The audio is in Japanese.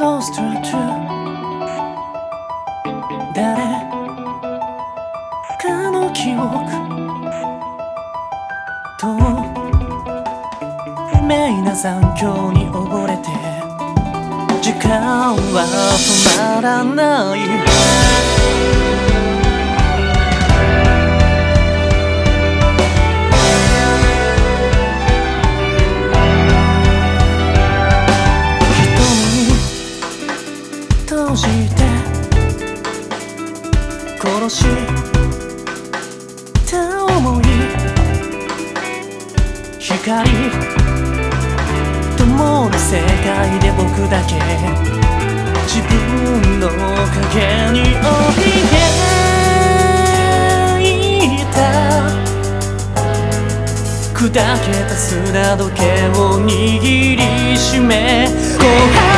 Lost to 誰かの記憶と不明な残響に溺れて時間は止まらない。閉じて殺した想い光灯る世界で僕だけ自分の影に追い描いた。砕けた砂時計を握りしめ後悔